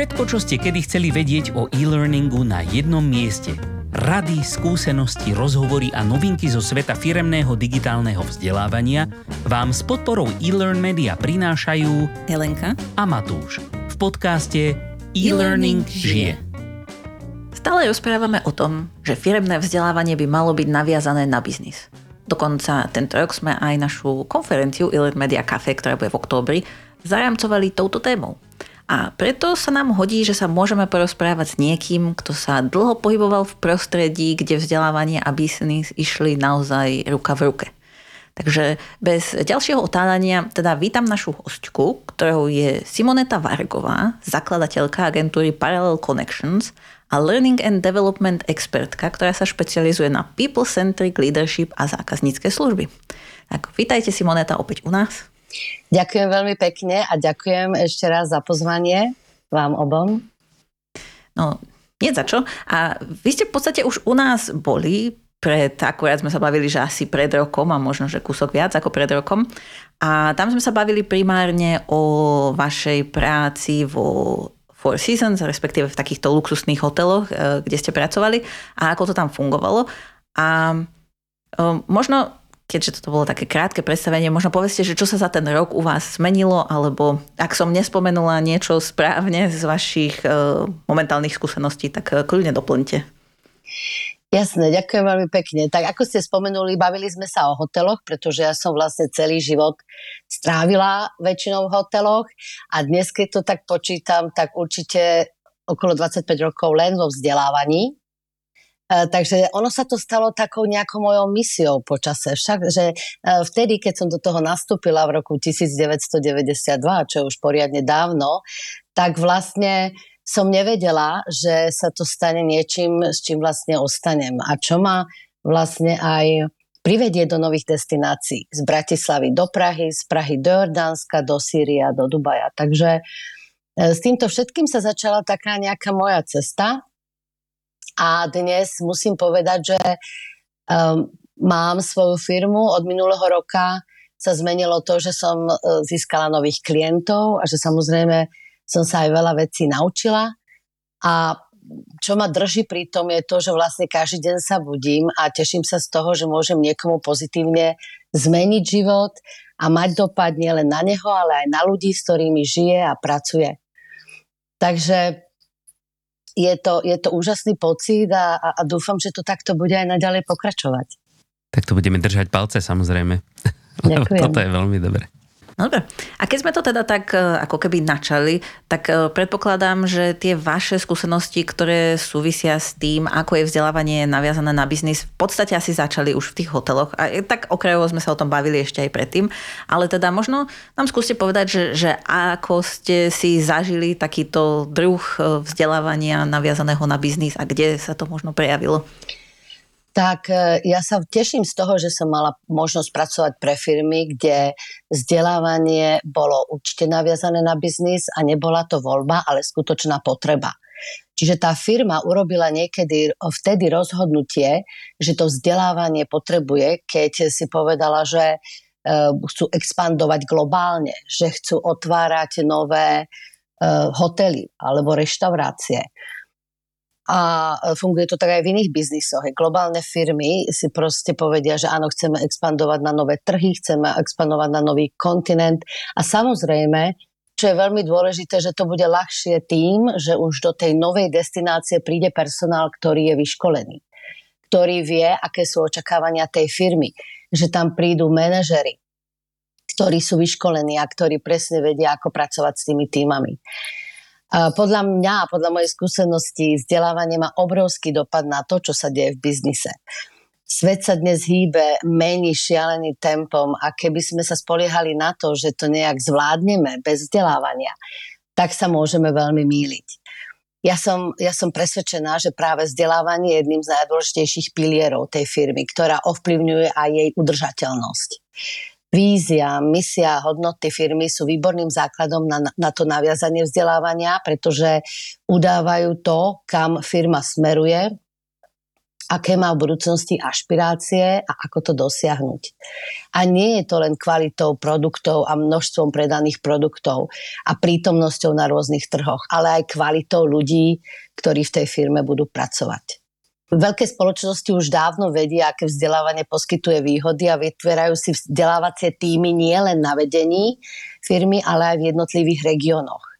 Všetko, čo ste kedy chceli vedieť o e-learningu na jednom mieste. Rady, skúsenosti, rozhovory a novinky zo sveta firemného digitálneho vzdelávania vám s podporou e-learn media prinášajú Helenka a Matúš v podcaste E-Learning žije. Stále rozprávame o tom, že firemné vzdelávanie by malo byť naviazané na biznis. Dokonca tento rok sme aj našu konferenciu e-learn Media Cafe, ktorá bude v októbri, zaramcovali touto témou. A preto sa nám hodí, že sa môžeme porozprávať s niekým, kto sa dlho pohyboval v prostredí, kde vzdelávanie a business išli naozaj ruka v ruke. Takže bez ďalšieho otálania teda vítam našu hostku, ktorou je Simoneta Vargová, zakladateľka agentúry Parallel Connections a Learning and Development expertka, ktorá sa špecializuje na people-centric leadership a zákaznícke služby. Tak vítajte Simoneta opäť u nás. Ďakujem veľmi pekne a ďakujem ešte raz za pozvanie vám obom. No, nie za čo. A vy ste v podstate už u nás boli pred, akurát sme sa bavili, že asi pred rokom a možno, že kúsok viac ako pred rokom. A tam sme sa bavili primárne o vašej práci vo Four Seasons, respektíve v takýchto luxusných hoteloch, eh, kde ste pracovali a ako to tam fungovalo. A eh, možno keďže toto bolo také krátke predstavenie, možno povedzte, že čo sa za ten rok u vás zmenilo, alebo ak som nespomenula niečo správne z vašich uh, momentálnych skúseností, tak uh, kľudne doplňte. Jasné, ďakujem veľmi pekne. Tak ako ste spomenuli, bavili sme sa o hoteloch, pretože ja som vlastne celý život strávila väčšinou v hoteloch a dnes, keď to tak počítam, tak určite okolo 25 rokov len vo vzdelávaní, E, takže ono sa to stalo takou nejakou mojou misiou počase. Však, že e, vtedy, keď som do toho nastúpila v roku 1992, čo je už poriadne dávno, tak vlastne som nevedela, že sa to stane niečím, s čím vlastne ostanem. A čo ma vlastne aj privedie do nových destinácií. Z Bratislavy do Prahy, z Prahy do Jordánska, do Sýria, do Dubaja. Takže e, s týmto všetkým sa začala taká nejaká moja cesta a dnes musím povedať, že um, mám svoju firmu. Od minulého roka sa zmenilo to, že som uh, získala nových klientov a že samozrejme som sa aj veľa vecí naučila. A čo ma drží pri tom je to, že vlastne každý deň sa budím a teším sa z toho, že môžem niekomu pozitívne zmeniť život a mať dopad nielen na neho, ale aj na ľudí, s ktorými žije a pracuje. Takže je to, je to úžasný pocit a, a, dúfam, že to takto bude aj naďalej pokračovať. Tak to budeme držať palce samozrejme. Ďakujem. Toto je veľmi dobré. Dobre. A keď sme to teda tak e, ako keby načali, tak e, predpokladám, že tie vaše skúsenosti, ktoré súvisia s tým, ako je vzdelávanie naviazané na biznis, v podstate asi začali už v tých hoteloch. A tak okrajovo sme sa o tom bavili ešte aj predtým. Ale teda možno nám skúste povedať, že, že ako ste si zažili takýto druh e, vzdelávania naviazaného na biznis a kde sa to možno prejavilo? Tak e, ja sa teším z toho, že som mala možnosť pracovať pre firmy, kde vzdelávanie bolo určite naviazané na biznis a nebola to voľba, ale skutočná potreba. Čiže tá firma urobila niekedy vtedy rozhodnutie, že to vzdelávanie potrebuje, keď si povedala, že e, chcú expandovať globálne, že chcú otvárať nové e, hotely alebo reštaurácie a e, funguje to tak aj v iných biznisoch. Globálne firmy si proste povedia, že áno, chceme expandovať na nové trhy, chceme expandovať na nový kontinent a samozrejme, čo je veľmi dôležité, že to bude ľahšie tým, že už do tej novej destinácie príde personál, ktorý je vyškolený, ktorý vie, aké sú očakávania tej firmy, že tam prídu manažery, ktorí sú vyškolení a ktorí presne vedia, ako pracovať s tými týmami. Podľa mňa, podľa mojej skúsenosti, vzdelávanie má obrovský dopad na to, čo sa deje v biznise. Svet sa dnes hýbe, mení šialeným tempom a keby sme sa spoliehali na to, že to nejak zvládneme bez vzdelávania, tak sa môžeme veľmi míliť. Ja som, ja som presvedčená, že práve vzdelávanie je jedným z najdôležitejších pilierov tej firmy, ktorá ovplyvňuje aj jej udržateľnosť vízia, misia, hodnoty firmy sú výborným základom na, na to naviazanie vzdelávania, pretože udávajú to, kam firma smeruje aké má v budúcnosti ašpirácie a ako to dosiahnuť. A nie je to len kvalitou produktov a množstvom predaných produktov a prítomnosťou na rôznych trhoch, ale aj kvalitou ľudí, ktorí v tej firme budú pracovať. Veľké spoločnosti už dávno vedia, aké vzdelávanie poskytuje výhody a vytvárajú si vzdelávacie týmy nielen na vedení firmy, ale aj v jednotlivých regiónoch.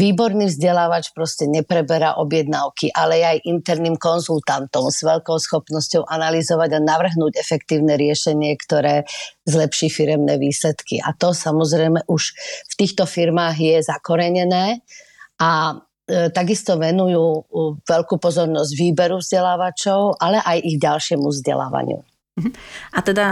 Výborný vzdelávač proste nepreberá objednávky, ale aj interným konzultantom s veľkou schopnosťou analyzovať a navrhnúť efektívne riešenie, ktoré zlepší firemné výsledky. A to samozrejme už v týchto firmách je zakorenené a takisto venujú veľkú pozornosť výberu vzdelávačov, ale aj ich ďalšiemu vzdelávaniu. Mhm. A teda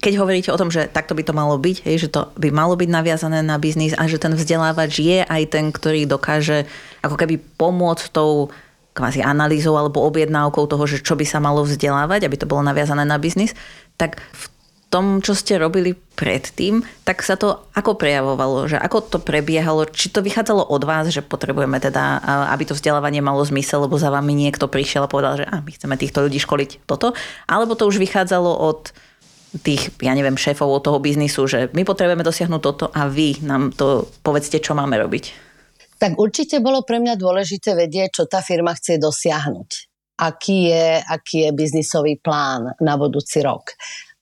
keď hovoríte o tom, že takto by to malo byť, hej, že to by malo byť naviazané na biznis a že ten vzdelávač je aj ten, ktorý dokáže ako keby pomôcť tou kvázi analýzou alebo objednávkou toho, že čo by sa malo vzdelávať, aby to bolo naviazané na biznis, tak v tom, čo ste robili predtým, tak sa to ako prejavovalo? Že ako to prebiehalo? Či to vychádzalo od vás, že potrebujeme teda, aby to vzdelávanie malo zmysel, lebo za vami niekto prišiel a povedal, že a, my chceme týchto ľudí školiť toto? Alebo to už vychádzalo od tých, ja neviem, šéfov od toho biznisu, že my potrebujeme dosiahnuť toto a vy nám to povedzte, čo máme robiť? Tak určite bolo pre mňa dôležité vedieť, čo tá firma chce dosiahnuť. Aký je, aký je biznisový plán na budúci rok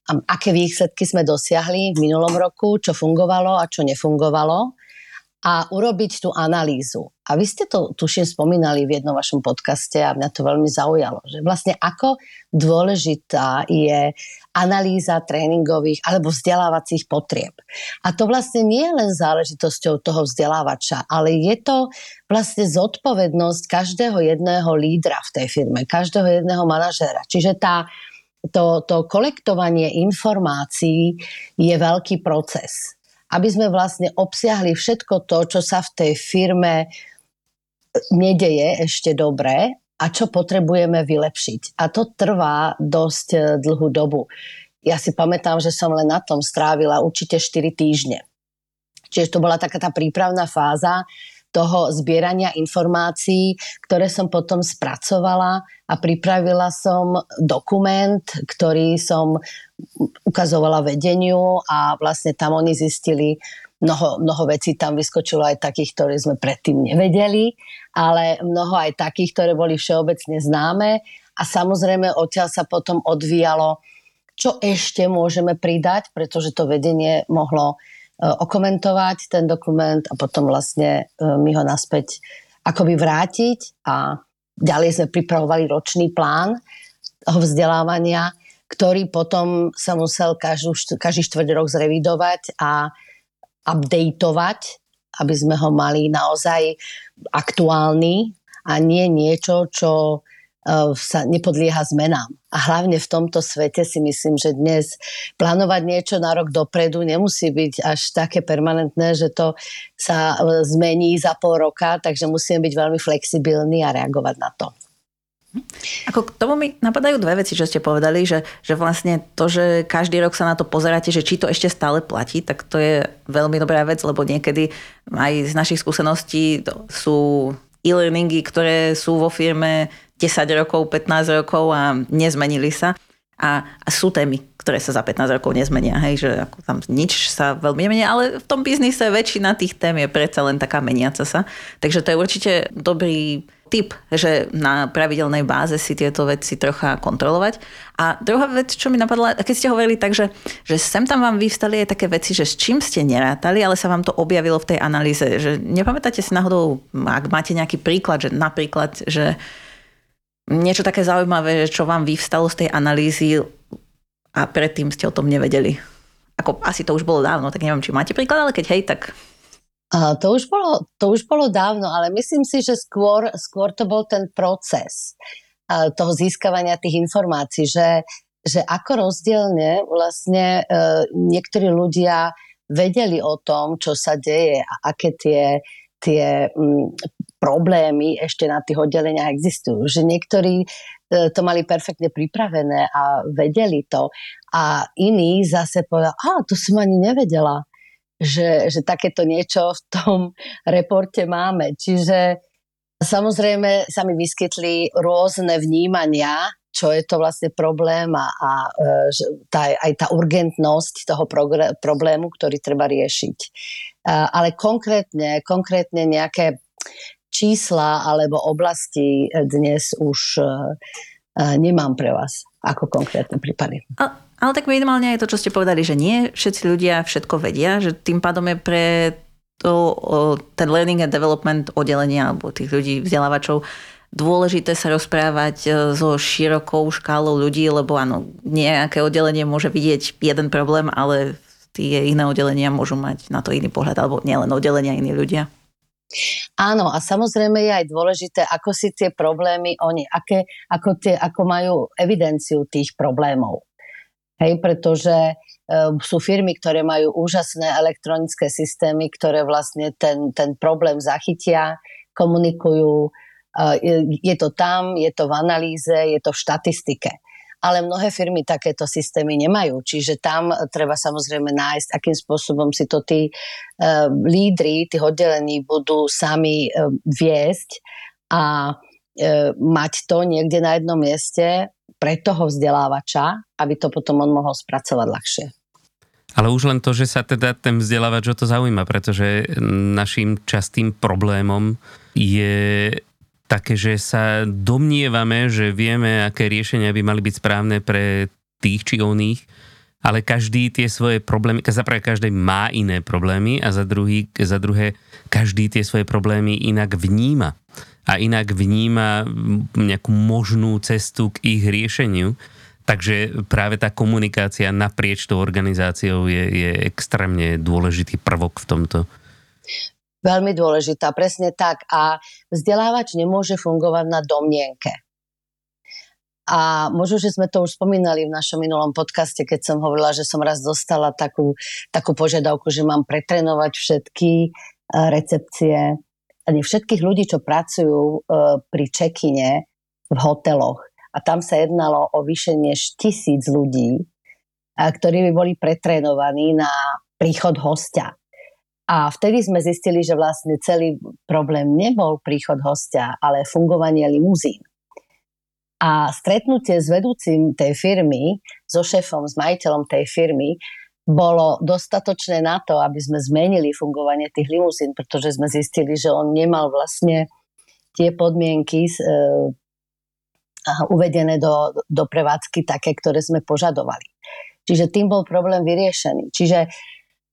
aké výsledky sme dosiahli v minulom roku, čo fungovalo a čo nefungovalo a urobiť tú analýzu. A vy ste to, tuším, spomínali v jednom vašom podcaste a mňa to veľmi zaujalo, že vlastne ako dôležitá je analýza tréningových alebo vzdelávacích potrieb. A to vlastne nie je len záležitosťou toho vzdelávača, ale je to vlastne zodpovednosť každého jedného lídra v tej firme, každého jedného manažéra. Čiže tá to, to kolektovanie informácií je veľký proces. Aby sme vlastne obsiahli všetko to, čo sa v tej firme nedeje ešte dobre a čo potrebujeme vylepšiť. A to trvá dosť e, dlhú dobu. Ja si pamätám, že som len na tom strávila určite 4 týždne. Čiže to bola taká tá prípravná fáza, toho zbierania informácií, ktoré som potom spracovala a pripravila som dokument, ktorý som ukazovala vedeniu a vlastne tam oni zistili, mnoho, mnoho vecí tam vyskočilo aj takých, ktoré sme predtým nevedeli, ale mnoho aj takých, ktoré boli všeobecne známe. A samozrejme odtiaľ sa potom odvíjalo, čo ešte môžeme pridať, pretože to vedenie mohlo okomentovať ten dokument a potom vlastne e, mi ho naspäť akoby vrátiť a ďalej sme pripravovali ročný plán toho vzdelávania, ktorý potom sa musel každý, každý štvrť rok zrevidovať a updateovať, aby sme ho mali naozaj aktuálny a nie niečo, čo sa nepodlieha zmenám. A hlavne v tomto svete si myslím, že dnes plánovať niečo na rok dopredu nemusí byť až také permanentné, že to sa eh, zmení za pol roka, takže musíme byť veľmi flexibilní a reagovať na to. Ako k tomu mi napadajú dve veci, čo ste povedali, že, že vlastne to, že každý rok sa na to pozeráte, že či to ešte stále platí, tak to je veľmi dobrá vec, lebo niekedy aj z našich skúseností sú e-learningy, ktoré sú vo firme 10 rokov, 15 rokov a nezmenili sa. A, a sú témy, ktoré sa za 15 rokov nezmenia, hej, že ako tam nič sa veľmi nemenia, ale v tom biznise väčšina tých tém je predsa len taká meniaca sa. Takže to je určite dobrý tip, že na pravidelnej báze si tieto veci trocha kontrolovať. A druhá vec, čo mi napadla, keď ste hovorili tak, že, že sem tam vám vyvstali aj také veci, že s čím ste nerátali, ale sa vám to objavilo v tej analýze. Že nepamätáte si náhodou, ak máte nejaký príklad, že napríklad, že niečo také zaujímavé, čo vám vyvstalo z tej analýzy a predtým ste o tom nevedeli. Ako asi to už bolo dávno, tak neviem, či máte príklad, ale keď hej, tak... To, už bolo, to už bolo dávno, ale myslím si, že skôr, skôr to bol ten proces toho získavania tých informácií, že, že ako rozdielne vlastne e, niektorí ľudia vedeli o tom, čo sa deje a aké tie, tie problémy ešte na tých oddeleniach existujú. Že niektorí e, to mali perfektne pripravené a vedeli to a iní zase povedali, a to som ani nevedela, že, že takéto niečo v tom reporte máme. Čiže samozrejme sa mi vyskytli rôzne vnímania, čo je to vlastne problém a, a tá, aj tá urgentnosť toho problému, ktorý treba riešiť. Ale konkrétne, konkrétne nejaké čísla alebo oblasti dnes už nemám pre vás ako konkrétne prípady. A, ale tak minimálne aj to, čo ste povedali, že nie všetci ľudia všetko vedia, že tým pádom je pre to, ten learning and development oddelenia alebo tých ľudí, vzdelávačov, dôležité sa rozprávať so širokou škálou ľudí, lebo áno, nejaké oddelenie môže vidieť jeden problém, ale tie iné oddelenia môžu mať na to iný pohľad, alebo nielen oddelenia, iní ľudia. Áno, a samozrejme je aj dôležité, ako si tie problémy oni, aké, ako, tie, ako majú evidenciu tých problémov. Hej, pretože e, sú firmy, ktoré majú úžasné elektronické systémy, ktoré vlastne ten, ten problém zachytia, komunikujú, e, je to tam, je to v analýze, je to v štatistike ale mnohé firmy takéto systémy nemajú. Čiže tam treba samozrejme nájsť, akým spôsobom si to tí uh, lídry tých oddelení budú sami uh, viesť a uh, mať to niekde na jednom mieste pre toho vzdelávača, aby to potom on mohol spracovať ľahšie. Ale už len to, že sa teda ten vzdelávač o to zaujíma, pretože našim častým problémom je také, že sa domnievame, že vieme, aké riešenia by mali byť správne pre tých či oných, ale každý tie svoje problémy, za prvé každý má iné problémy a za, druhý, za druhé každý tie svoje problémy inak vníma a inak vníma nejakú možnú cestu k ich riešeniu. Takže práve tá komunikácia naprieč tou organizáciou je, je extrémne dôležitý prvok v tomto. Veľmi dôležitá, presne tak. A vzdelávač nemôže fungovať na domnienke. A možno, že sme to už spomínali v našom minulom podcaste, keď som hovorila, že som raz dostala takú, takú požiadavku, že mám pretrenovať všetky e, recepcie, nie všetkých ľudí, čo pracujú e, pri čekine v hoteloch. A tam sa jednalo o vyše než tisíc ľudí, ktorí by boli pretrenovaní na príchod hostia. A vtedy sme zistili, že vlastne celý problém nebol príchod hostia, ale fungovanie limuzín. A stretnutie s vedúcim tej firmy, so šéfom, s majiteľom tej firmy, bolo dostatočné na to, aby sme zmenili fungovanie tých limuzín, pretože sme zistili, že on nemal vlastne tie podmienky e, uvedené do, do prevádzky také, ktoré sme požadovali. Čiže tým bol problém vyriešený. Čiže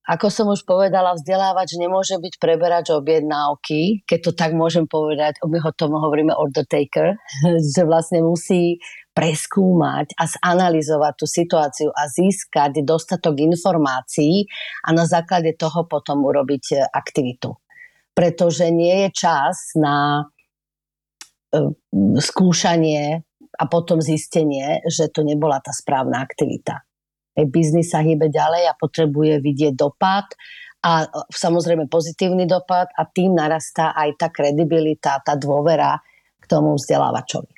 ako som už povedala, vzdelávač nemôže byť preberač objednávky, keď to tak môžem povedať, my ho tomu hovoríme order taker, že vlastne musí preskúmať a zanalizovať tú situáciu a získať dostatok informácií a na základe toho potom urobiť e, aktivitu. Pretože nie je čas na e, skúšanie a potom zistenie, že to nebola tá správna aktivita biznis sa hýbe ďalej a potrebuje vidieť dopad a samozrejme pozitívny dopad a tým narastá aj tá kredibilita, tá dôvera k tomu vzdelávačovi.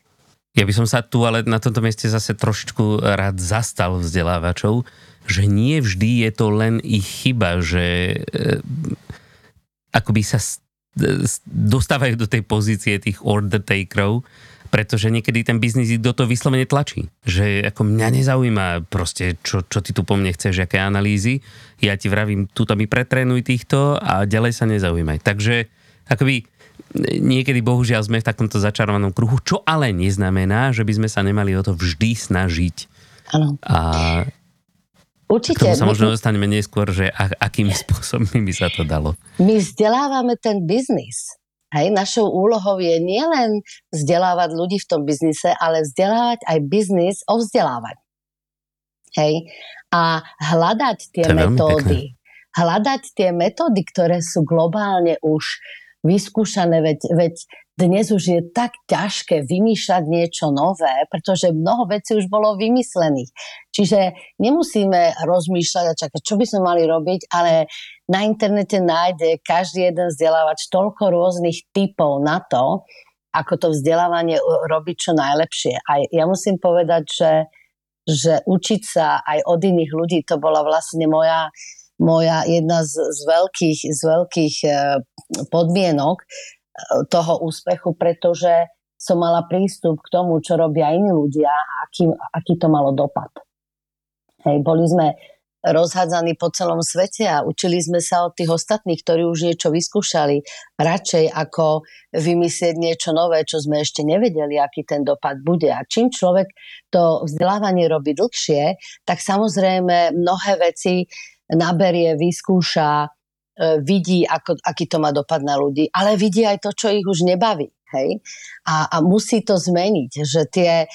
Ja by som sa tu ale na tomto mieste zase trošičku rád zastal vzdelávačov, že nie vždy je to len ich chyba, že e, akoby sa dostávajú do tej pozície tých order takerov, pretože niekedy ten biznis do toho vyslovene tlačí. Že ako mňa nezaujíma proste, čo, čo ty tu po mne chceš, aké analýzy. Ja ti vravím, tuto mi pretrénuj týchto a ďalej sa nezaujímaj. Takže akoby niekedy bohužiaľ sme v takomto začarovanom kruhu, čo ale neznamená, že by sme sa nemali o to vždy snažiť. Áno. A Určite. K tomu sa možno dostaneme neskôr, že akými spôsobmi by sa to dalo. My vzdelávame ten biznis. Hej, našou úlohou je nielen vzdelávať ľudí v tom biznise, ale vzdelávať aj biznis o vzdelávaní. Hej. A hľadať tie metódy. Hľadať tie metódy, ktoré sú globálne už vyskúšané, veď, veď dnes už je tak ťažké vymýšľať niečo nové, pretože mnoho vecí už bolo vymyslených. Čiže nemusíme rozmýšľať a čakať, čo by sme mali robiť, ale na internete nájde každý jeden vzdelávač toľko rôznych typov na to, ako to vzdelávanie robiť čo najlepšie. A ja musím povedať, že, že učiť sa aj od iných ľudí, to bola vlastne moja, moja jedna z, z veľkých, z veľkých eh, podmienok, toho úspechu, pretože som mala prístup k tomu, čo robia iní ľudia a aký, aký to malo dopad. Hej, boli sme rozhádzaní po celom svete a učili sme sa od tých ostatných, ktorí už niečo vyskúšali, radšej ako vymyslieť niečo nové, čo sme ešte nevedeli, aký ten dopad bude. A čím človek to vzdelávanie robí dlhšie, tak samozrejme mnohé veci naberie, vyskúša, vidí, ako, aký to má dopad na ľudí, ale vidí aj to, čo ich už nebaví. Hej? A, a musí to zmeniť, že tie e,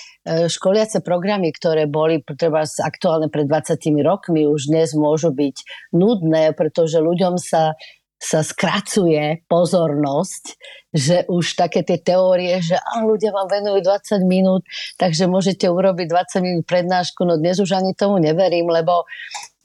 školiace programy, ktoré boli treba aktuálne pred 20 rokmi, už dnes môžu byť nudné, pretože ľuďom sa sa skracuje pozornosť, že už také tie teórie, že a ľudia vám venujú 20 minút, takže môžete urobiť 20 minút prednášku, no dnes už ani tomu neverím, lebo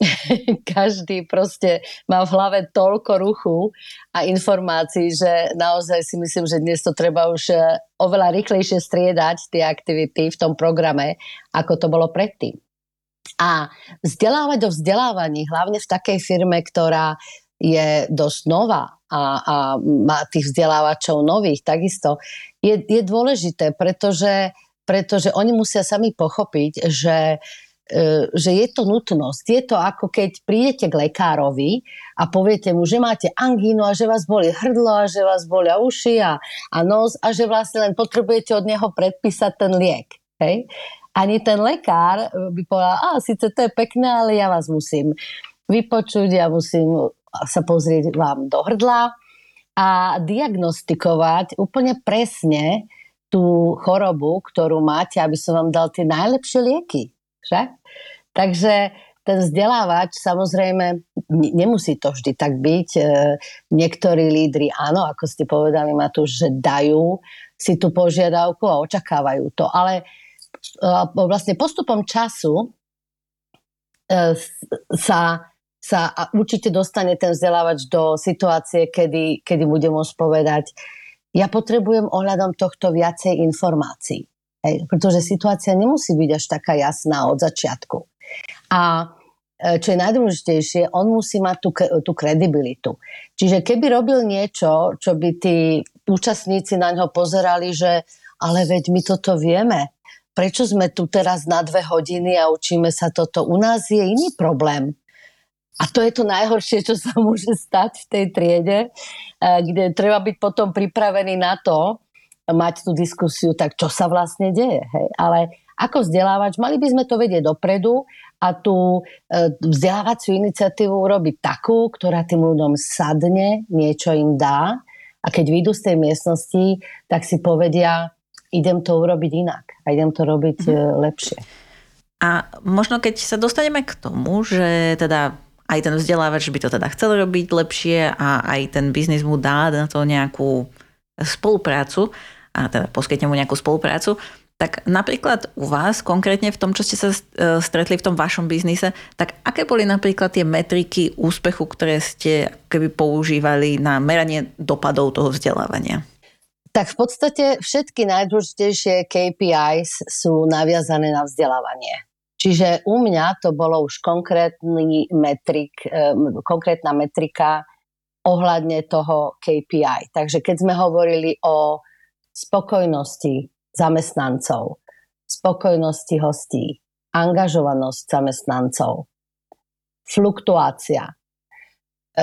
každý proste má v hlave toľko ruchu a informácií, že naozaj si myslím, že dnes to treba už e, oveľa rýchlejšie striedať tie aktivity v tom programe, ako to bolo predtým. A vzdelávať o vzdelávaní, hlavne v takej firme, ktorá je dosť nová a, a má tých vzdelávačov nových takisto, je, je dôležité, pretože, pretože oni musia sami pochopiť, že E, že je to nutnosť. Je to ako keď prídete k lekárovi a poviete mu, že máte angínu a že vás boli hrdlo a že vás bolia uši a, a nos a že vlastne len potrebujete od neho predpísať ten liek. Hej? Ani ten lekár by povedal, a síce to je pekné, ale ja vás musím vypočuť, ja musím sa pozrieť vám do hrdla a diagnostikovať úplne presne tú chorobu, ktorú máte, aby som vám dal tie najlepšie lieky. Že? Takže ten vzdelávač samozrejme nemusí to vždy tak byť. E, niektorí lídry áno, ako ste povedali Matúš, že dajú si tú požiadavku a očakávajú to. Ale e, vlastne postupom času e, sa, sa určite dostane ten vzdelávač do situácie, kedy, kedy bude môcť povedať, ja potrebujem ohľadom tohto viacej informácií. Hej, pretože situácia nemusí byť až taká jasná od začiatku. A e, čo je najdôležitejšie, on musí mať tú, tú kredibilitu. Čiže keby robil niečo, čo by tí účastníci na ňo pozerali, že ale veď my toto vieme, prečo sme tu teraz na dve hodiny a učíme sa toto? U nás je iný problém. A to je to najhoršie, čo sa môže stať v tej triede, e, kde treba byť potom pripravený na to, mať tú diskusiu, tak čo sa vlastne deje. Hej? Ale ako vzdelávač, mali by sme to vedieť dopredu a tú e, vzdelávaciu iniciatívu urobiť takú, ktorá tým ľuďom sadne, niečo im dá a keď vyjdú z tej miestnosti, tak si povedia, idem to urobiť inak a idem to robiť mm. lepšie. A možno keď sa dostaneme k tomu, že teda aj ten vzdelávač by to teda chcel robiť lepšie a aj ten biznis mu dá na to nejakú spoluprácu a teda poskytne mu nejakú spoluprácu, tak napríklad u vás, konkrétne v tom, čo ste sa e, stretli v tom vašom biznise, tak aké boli napríklad tie metriky úspechu, ktoré ste keby používali na meranie dopadov toho vzdelávania? Tak v podstate všetky najdôležitejšie KPIs sú naviazané na vzdelávanie. Čiže u mňa to bolo už konkrétny metrik, e, konkrétna metrika ohľadne toho KPI. Takže keď sme hovorili o spokojnosti zamestnancov, spokojnosti hostí, angažovanosť zamestnancov, fluktuácia, e,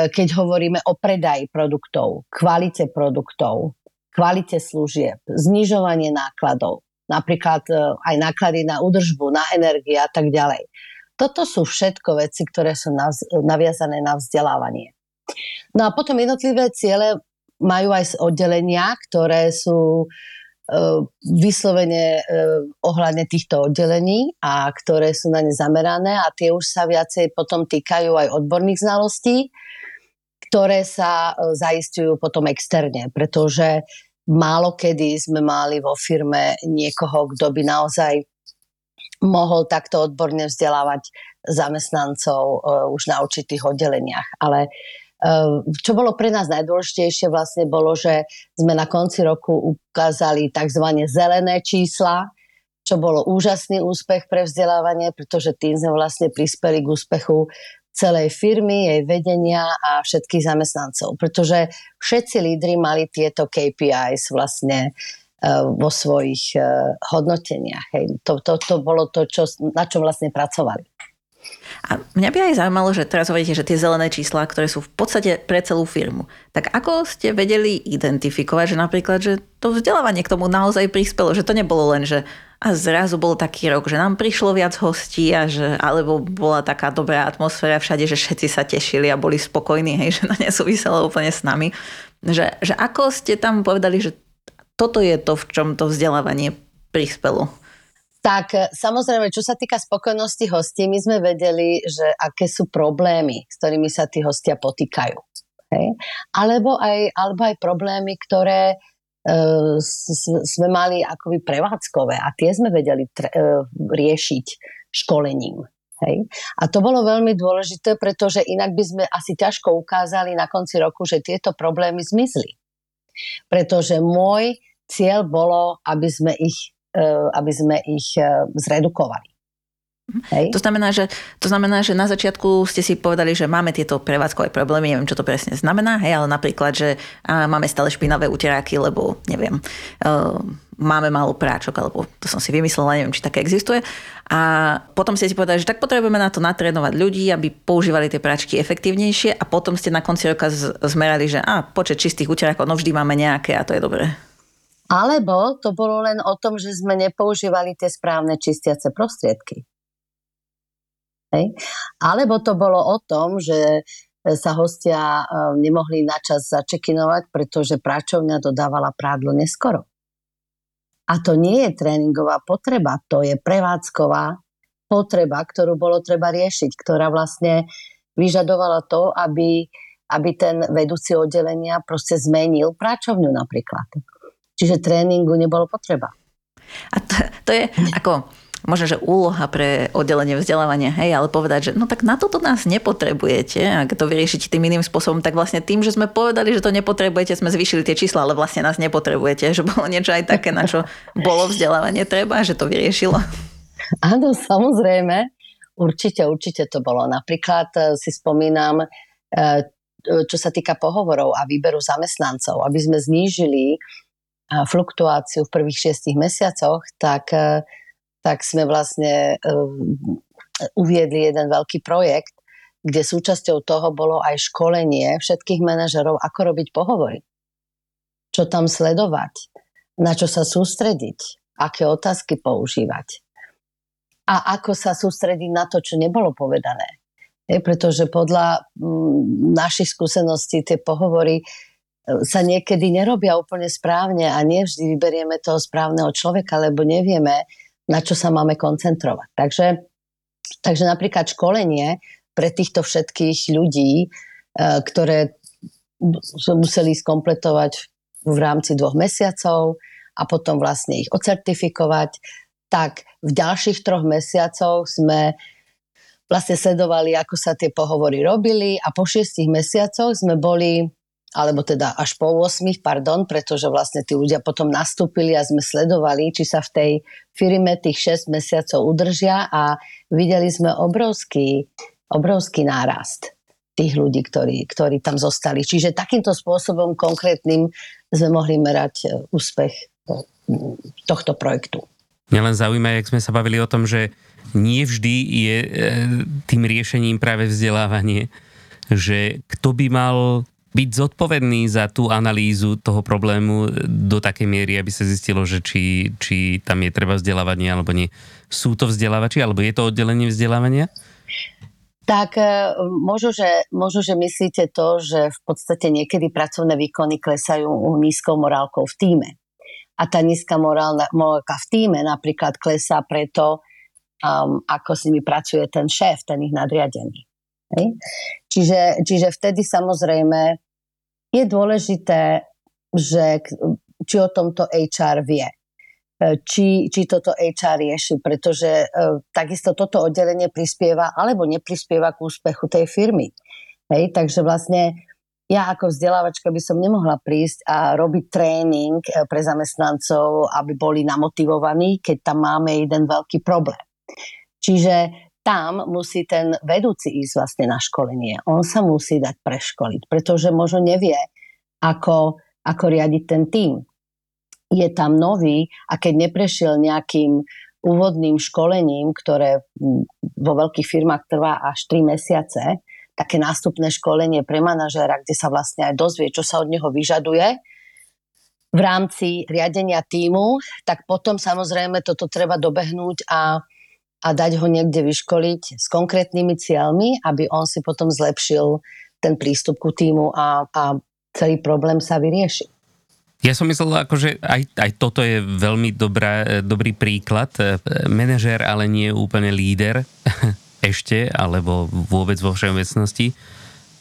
keď hovoríme o predaji produktov, kvalite produktov, kvalite služieb, znižovanie nákladov, napríklad e, aj náklady na údržbu, na energie a tak ďalej. Toto sú všetko veci, ktoré sú naviazané na vzdelávanie. No a potom jednotlivé ciele majú aj oddelenia, ktoré sú E, vyslovene e, ohľadne týchto oddelení a ktoré sú na ne zamerané a tie už sa viacej potom týkajú aj odborných znalostí, ktoré sa zaistujú potom externe, pretože málo kedy sme mali vo firme niekoho, kto by naozaj mohol takto odborne vzdelávať zamestnancov už na určitých oddeleniach. Ale Ehm, čo bolo pre nás najdôležitejšie vlastne bolo, že sme na konci roku ukázali tzv. zelené čísla, čo bolo úžasný úspech pre vzdelávanie, pretože tým sme vlastne prispeli k úspechu celej firmy, jej vedenia a všetkých zamestnancov. Pretože všetci lídry mali tieto KPIs vlastne vo svojich hodnoteniach. Hej. To, to, to bolo to, čo, na čo vlastne pracovali. A mňa by aj zaujímalo, že teraz hovoríte, že tie zelené čísla, ktoré sú v podstate pre celú firmu, tak ako ste vedeli identifikovať, že napríklad, že to vzdelávanie k tomu naozaj prispelo, že to nebolo len, že a zrazu bol taký rok, že nám prišlo viac hostí a že, alebo bola taká dobrá atmosféra všade, že všetci sa tešili a boli spokojní, hej, že to nesúviselo úplne s nami. Že, že ako ste tam povedali, že toto je to, v čom to vzdelávanie prispelo? Tak e, samozrejme, čo sa týka spokojnosti hostí, my sme vedeli, že aké sú problémy, s ktorými sa tí hostia potýkajú. Hej? Alebo, aj, alebo aj problémy, ktoré uh, sme mali akoby prevádzkové a tie sme vedeli tre- uh, riešiť školením. Hej. A to bolo veľmi dôležité, pretože inak by sme asi ťažko ukázali na konci roku, že tieto problémy zmizli. Pretože môj cieľ bolo, aby sme ich aby sme ich eh, zredukovali. Hej. To, znamená, že, to znamená, že na začiatku ste si povedali, že máme tieto prevádzkové problémy, neviem, čo to presne znamená, hej, ale napríklad, že á, máme stále špinavé uteráky, lebo neviem, uh, máme málo práčok, alebo to som si vymyslela, neviem, či také existuje. A potom ste si povedali, že tak potrebujeme na to natrénovať ľudí, aby používali tie práčky efektívnejšie a potom ste na konci roka zmerali, že a počet čistých uterákov, no vždy máme nejaké a to je dobré. Alebo to bolo len o tom, že sme nepoužívali tie správne čistiace prostriedky. Hej. Alebo to bolo o tom, že sa hostia e, nemohli načas začekinovať, pretože práčovňa dodávala prádlo neskoro. A to nie je tréningová potreba, to je prevádzková potreba, ktorú bolo treba riešiť, ktorá vlastne vyžadovala to, aby, aby ten vedúci oddelenia proste zmenil práčovňu napríklad. Čiže tréningu nebolo potreba. A to, to je ako možno, že úloha pre oddelenie vzdelávania, hej, ale povedať, že no tak na toto nás nepotrebujete, ak to vyriešiť tým iným spôsobom, tak vlastne tým, že sme povedali, že to nepotrebujete, sme zvýšili tie čísla, ale vlastne nás nepotrebujete, že bolo niečo aj také, na čo bolo vzdelávanie treba, že to vyriešilo. Áno, samozrejme, určite, určite to bolo. Napríklad eh, si spomínam, eh, čo sa týka pohovorov a výberu zamestnancov, aby sme znížili fluktuáciu v prvých šiestich mesiacoch, tak, e, tak sme vlastne e, uviedli jeden veľký projekt, kde súčasťou toho bolo aj školenie všetkých manažerov, ako robiť pohovory. Čo tam sledovať, na čo sa sústrediť, aké otázky používať a ako sa sústrediť na to, čo nebolo povedané. Je, pretože podľa našich skúseností tie pohovory sa niekedy nerobia úplne správne a nie vždy vyberieme toho správneho človeka, lebo nevieme, na čo sa máme koncentrovať. Takže, takže napríklad školenie pre týchto všetkých ľudí, e, ktoré museli skompletovať v rámci dvoch mesiacov a potom vlastne ich ocertifikovať, tak v ďalších troch mesiacoch sme vlastne sledovali, ako sa tie pohovory robili a po šiestich mesiacoch sme boli alebo teda až po 8, pardon, pretože vlastne tí ľudia potom nastúpili a sme sledovali, či sa v tej firme tých 6 mesiacov udržia a videli sme obrovský, obrovský nárast tých ľudí, ktorí, ktorí tam zostali. Čiže takýmto spôsobom konkrétnym sme mohli merať e, úspech e, tohto projektu. Mňa len zaujíma, jak sme sa bavili o tom, že nie vždy je e, tým riešením práve vzdelávanie, že kto by mal byť zodpovedný za tú analýzu toho problému do takej miery, aby sa zistilo, že či, či tam je treba vzdelávanie alebo nie. Sú to vzdelávači alebo je to oddelenie vzdelávania? Tak e, možno že, možno, že myslíte to, že v podstate niekedy pracovné výkony klesajú nízkou morálkou v týme. A tá nízka morálka v týme napríklad klesá preto, um, ako s nimi pracuje ten šéf, ten ich nadriadený. Čiže, čiže vtedy samozrejme je dôležité, že či o tomto HR vie, e, či, či toto HR rieši, pretože uh, takisto toto oddelenie prispieva alebo neprispieva k úspechu tej firmy. Hej, takže vlastne ja ako vzdelávačka by som nemohla prísť a robiť tréning e, pre zamestnancov, aby boli namotivovaní, keď tam máme jeden veľký problém. Čiže tam musí ten vedúci ísť vlastne na školenie. On sa musí dať preškoliť, pretože možno nevie, ako, ako riadiť ten tým. je tam nový a keď neprešiel nejakým úvodným školením, ktoré vo veľkých firmách trvá až 3 mesiace, také nástupné školenie pre manažéra, kde sa vlastne aj dozvie, čo sa od neho vyžaduje v rámci riadenia týmu, tak potom samozrejme toto treba dobehnúť a, a dať ho niekde vyškoliť s konkrétnymi cieľmi, aby on si potom zlepšil ten prístup ku týmu a, a celý problém sa vyrieši. Ja som myslel, akože aj, aj toto je veľmi dobrá, dobrý príklad. Manažér ale nie je úplne líder ešte, alebo vôbec vo všeobecnosti.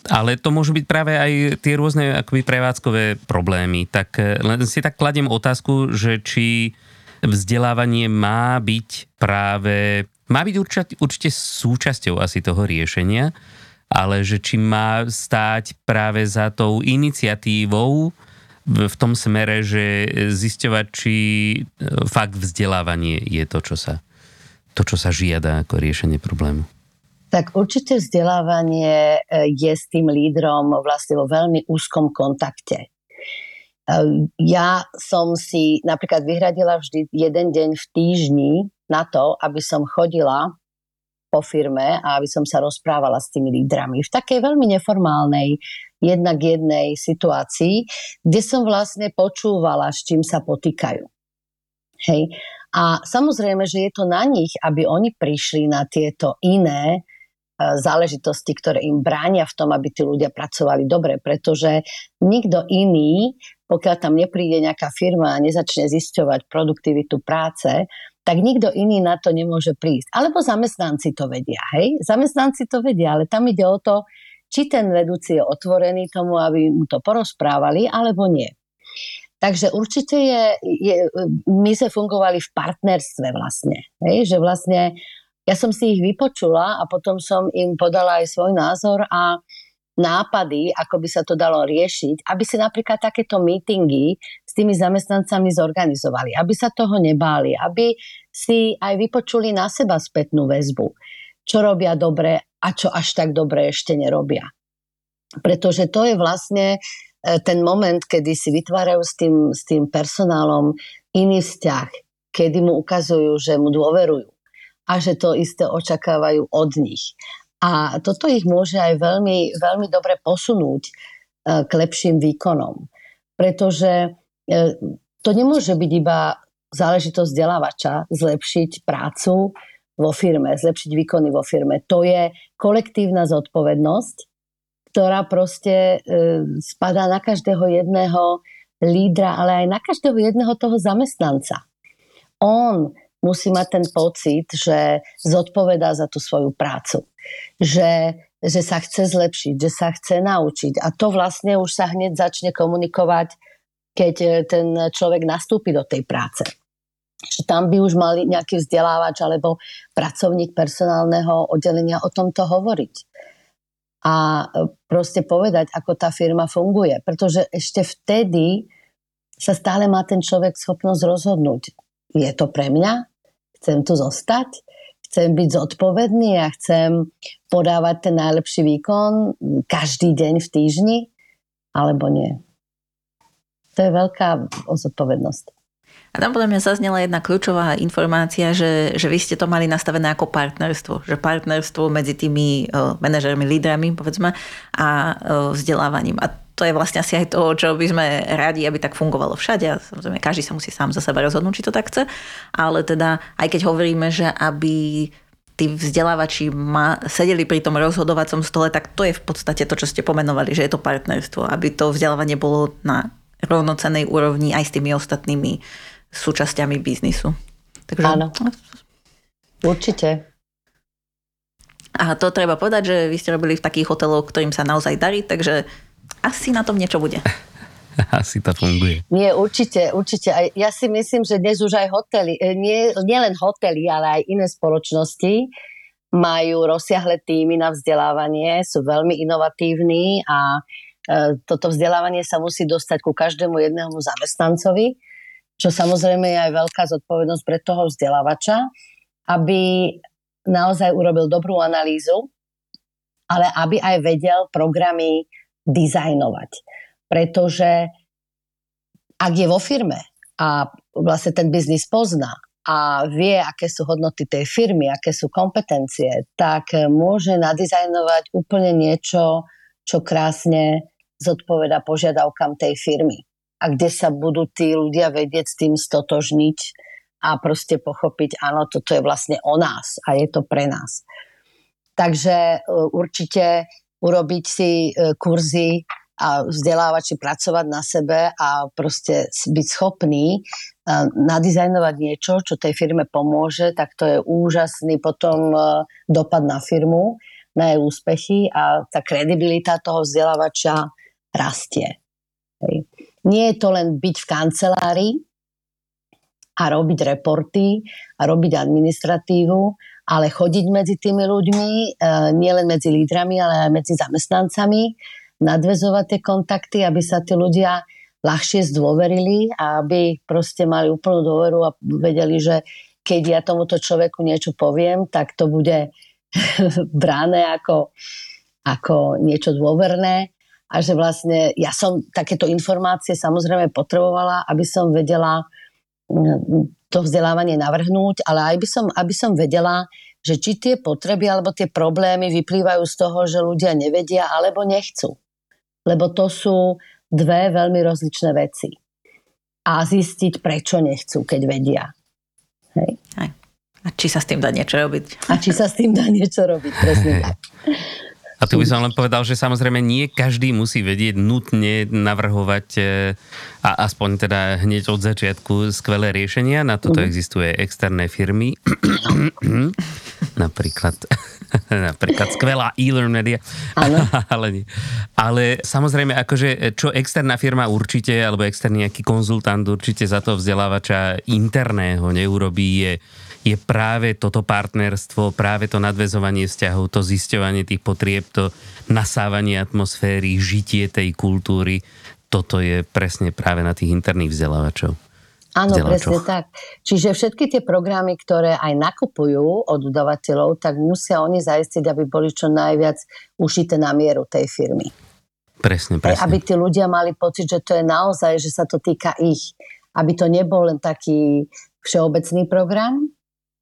Ale to môžu byť práve aj tie rôzne akoby prevádzkové problémy. Tak len si tak kladiem otázku, že či vzdelávanie má byť práve, má byť určite, určite súčasťou asi toho riešenia, ale že či má stáť práve za tou iniciatívou, v tom smere, že zisťovať, či e, fakt vzdelávanie je to, čo sa, to, čo sa žiada ako riešenie problému. Tak určite vzdelávanie e, je s tým lídrom vlastne vo veľmi úzkom kontakte. E, ja som si napríklad vyhradila vždy jeden deň v týždni na to, aby som chodila po firme a aby som sa rozprávala s tými lídrami v takej veľmi neformálnej jednak jednej situácii, kde som vlastne počúvala, s čím sa potýkajú. Hej. A samozrejme, že je to na nich, aby oni prišli na tieto iné e, záležitosti, ktoré im bránia v tom, aby tí ľudia pracovali dobre, pretože nikto iný, pokiaľ tam nepríde nejaká firma a nezačne zisťovať produktivitu práce, tak nikto iný na to nemôže prísť. Alebo zamestnanci to vedia, hej? Zamestnanci to vedia, ale tam ide o to, či ten vedúci je otvorený tomu, aby mu to porozprávali, alebo nie. Takže určite je, je my sme fungovali v partnerstve vlastne. Hej, že vlastne ja som si ich vypočula a potom som im podala aj svoj názor a nápady, ako by sa to dalo riešiť, aby si napríklad takéto meetingy s tými zamestnancami zorganizovali, aby sa toho nebáli, aby si aj vypočuli na seba spätnú väzbu, čo robia dobre a čo až tak dobre ešte nerobia. Pretože to je vlastne e, ten moment, kedy si vytvárajú s tým, s tým personálom iný vzťah, kedy mu ukazujú, že mu dôverujú a že to isté očakávajú od nich. A toto ich môže aj veľmi, veľmi dobre posunúť e, k lepším výkonom. Pretože to nemôže byť iba záležitosť vzdelávača zlepšiť prácu, vo firme, zlepšiť výkony vo firme. To je kolektívna zodpovednosť, ktorá proste e, spadá na každého jedného lídra, ale aj na každého jedného toho zamestnanca. On musí mať ten pocit, že zodpovedá za tú svoju prácu. Že, že sa chce zlepšiť, že sa chce naučiť. A to vlastne už sa hneď začne komunikovať, keď e, ten človek nastúpi do tej práce že tam by už mali nejaký vzdelávač alebo pracovník personálneho oddelenia o tomto hovoriť. A e, proste povedať, ako tá firma funguje. Pretože ešte vtedy sa stále má ten človek schopnosť rozhodnúť. Je to pre mňa? Chcem tu zostať? Chcem byť zodpovedný a chcem podávať ten najlepší výkon každý deň v týždni? Alebo nie? To je veľká zodpovednosť. A tam podľa mňa zaznela jedna kľúčová informácia, že, že vy ste to mali nastavené ako partnerstvo. Že partnerstvo medzi tými uh, manažermi, lídrami, povedzme, a uh, vzdelávaním. A to je vlastne asi aj to, čo by sme radi, aby tak fungovalo všade. A samozrejme, každý sa musí sám za seba rozhodnúť, či to tak chce. Ale teda, aj keď hovoríme, že aby tí vzdelávači ma, sedeli pri tom rozhodovacom stole, tak to je v podstate to, čo ste pomenovali, že je to partnerstvo. Aby to vzdelávanie bolo na rovnocenej úrovni aj s tými ostatnými súčasťami biznisu. Takže... Áno. Určite. A to treba povedať, že vy ste robili v takých hoteloch, ktorým sa naozaj darí, takže asi na tom niečo bude. Asi to funguje. Nie, určite, určite. Aj, ja si myslím, že dnes už aj hotely, e, nie, nie len hotely, ale aj iné spoločnosti majú rozsiahle týmy na vzdelávanie, sú veľmi inovatívni a toto vzdelávanie sa musí dostať ku každému jednému zamestnancovi čo samozrejme je aj veľká zodpovednosť pre toho vzdelávača, aby naozaj urobil dobrú analýzu, ale aby aj vedel programy dizajnovať. Pretože ak je vo firme a vlastne ten biznis pozná a vie, aké sú hodnoty tej firmy, aké sú kompetencie, tak môže nadizajnovať úplne niečo, čo krásne zodpoveda požiadavkám tej firmy. A kde sa budú tí ľudia vedieť s tým stotožniť a proste pochopiť, áno, toto je vlastne o nás a je to pre nás. Takže e, určite urobiť si e, kurzy a vzdelávať či pracovať na sebe a proste byť schopný uh, nadizajnovať niečo, čo tej firme pomôže, tak to je úžasný potom dopad na firmu, na jej úspechy a tá kredibilita toho vzdelávača rastie. Hej. Nie je to len byť v kancelárii a robiť reporty a robiť administratívu, ale chodiť medzi tými ľuďmi, uh, nielen medzi lídrami, ale aj medzi zamestnancami, nadvezovať tie kontakty, aby sa tí ľudia ľahšie zdôverili a aby proste mali úplnú dôveru a vedeli, že keď ja tomuto človeku niečo poviem, tak to bude bráne ako, ako niečo dôverné a že vlastne ja som takéto informácie samozrejme potrebovala, aby som vedela mm, to vzdelávanie navrhnúť, ale aj by som, aby som vedela, že či tie potreby alebo tie problémy vyplývajú z toho, že ľudia nevedia alebo nechcú lebo to sú dve veľmi rozličné veci. A zistiť, prečo nechcú, keď vedia. Hej. Aj. A či sa s tým dá niečo robiť. A či sa s tým dá niečo robiť, presne tak. A tu by som len povedal, že samozrejme nie každý musí vedieť nutne navrhovať e, a aspoň teda hneď od začiatku skvelé riešenia. Na toto mm. existuje externé firmy. Napríklad napríklad skvelá e-learn media. ale, nie. ale samozrejme, akože čo externá firma určite, alebo externý nejaký konzultant určite za to vzdelávača interného neurobí, je, je práve toto partnerstvo, práve to nadvezovanie vzťahov, to zisťovanie tých potrieb, to nasávanie atmosféry, žitie tej kultúry. Toto je presne práve na tých interných vzdelávačov. Áno, presne tak. Čiže všetky tie programy, ktoré aj nakupujú od dodavateľov, tak musia oni zaistiť, aby boli čo najviac ušité na mieru tej firmy. Presne, presne. Aby tí ľudia mali pocit, že to je naozaj, že sa to týka ich. Aby to nebol len taký všeobecný program,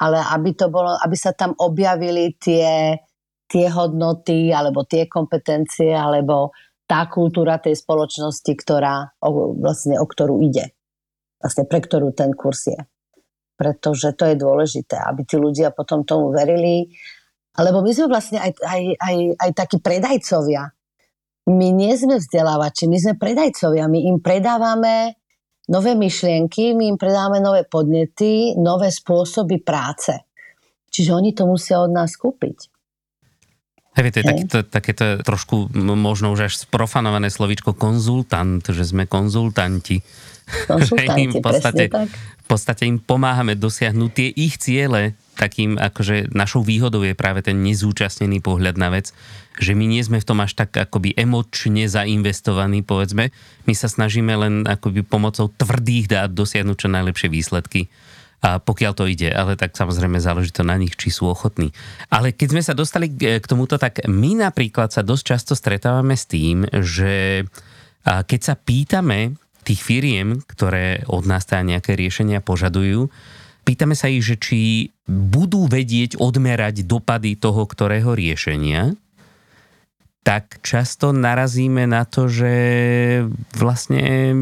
ale aby, to bolo, aby sa tam objavili tie, tie hodnoty, alebo tie kompetencie, alebo tá kultúra tej spoločnosti, ktorá, o, vlastne, o ktorú ide vlastne pre ktorú ten kurz je. Pretože to je dôležité, aby tí ľudia potom tomu verili. Alebo my sme vlastne aj, aj, aj, aj takí predajcovia. My nie sme vzdelávači, my sme predajcovia. My im predávame nové myšlienky, my im predávame nové podnety, nové spôsoby práce. Čiže oni to musia od nás kúpiť. Hej, to je takéto, takéto trošku možno už až sprofanované slovíčko konzultant, že sme konzultanti. Konzultanti, v podstate, v podstate im pomáhame dosiahnuť tie ich ciele, takým akože našou výhodou je práve ten nezúčastnený pohľad na vec, že my nie sme v tom až tak akoby emočne zainvestovaní, povedzme. My sa snažíme len akoby pomocou tvrdých dát dosiahnuť čo najlepšie výsledky a pokiaľ to ide, ale tak samozrejme záleží to na nich, či sú ochotní. Ale keď sme sa dostali k tomuto, tak my napríklad sa dosť často stretávame s tým, že keď sa pýtame tých firiem, ktoré od nás teda nejaké riešenia požadujú, pýtame sa ich, že či budú vedieť odmerať dopady toho, ktorého riešenia, tak často narazíme na to, že vlastne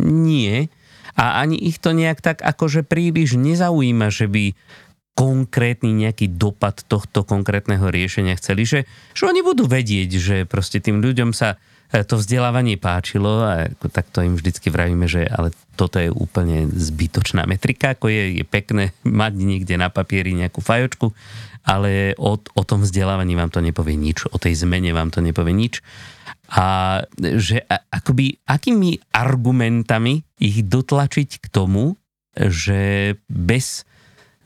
nie, a ani ich to nejak tak akože príliš nezaujíma, že by konkrétny nejaký dopad tohto konkrétneho riešenia chceli, že, že oni budú vedieť, že proste tým ľuďom sa to vzdelávanie páčilo a tak to im vždycky vravíme, že ale toto je úplne zbytočná metrika, ako je, je pekné mať niekde na papieri nejakú fajočku, ale o, o tom vzdelávaní vám to nepovie nič, o tej zmene vám to nepovie nič. A že akoby akými argumentami ich dotlačiť k tomu, že bez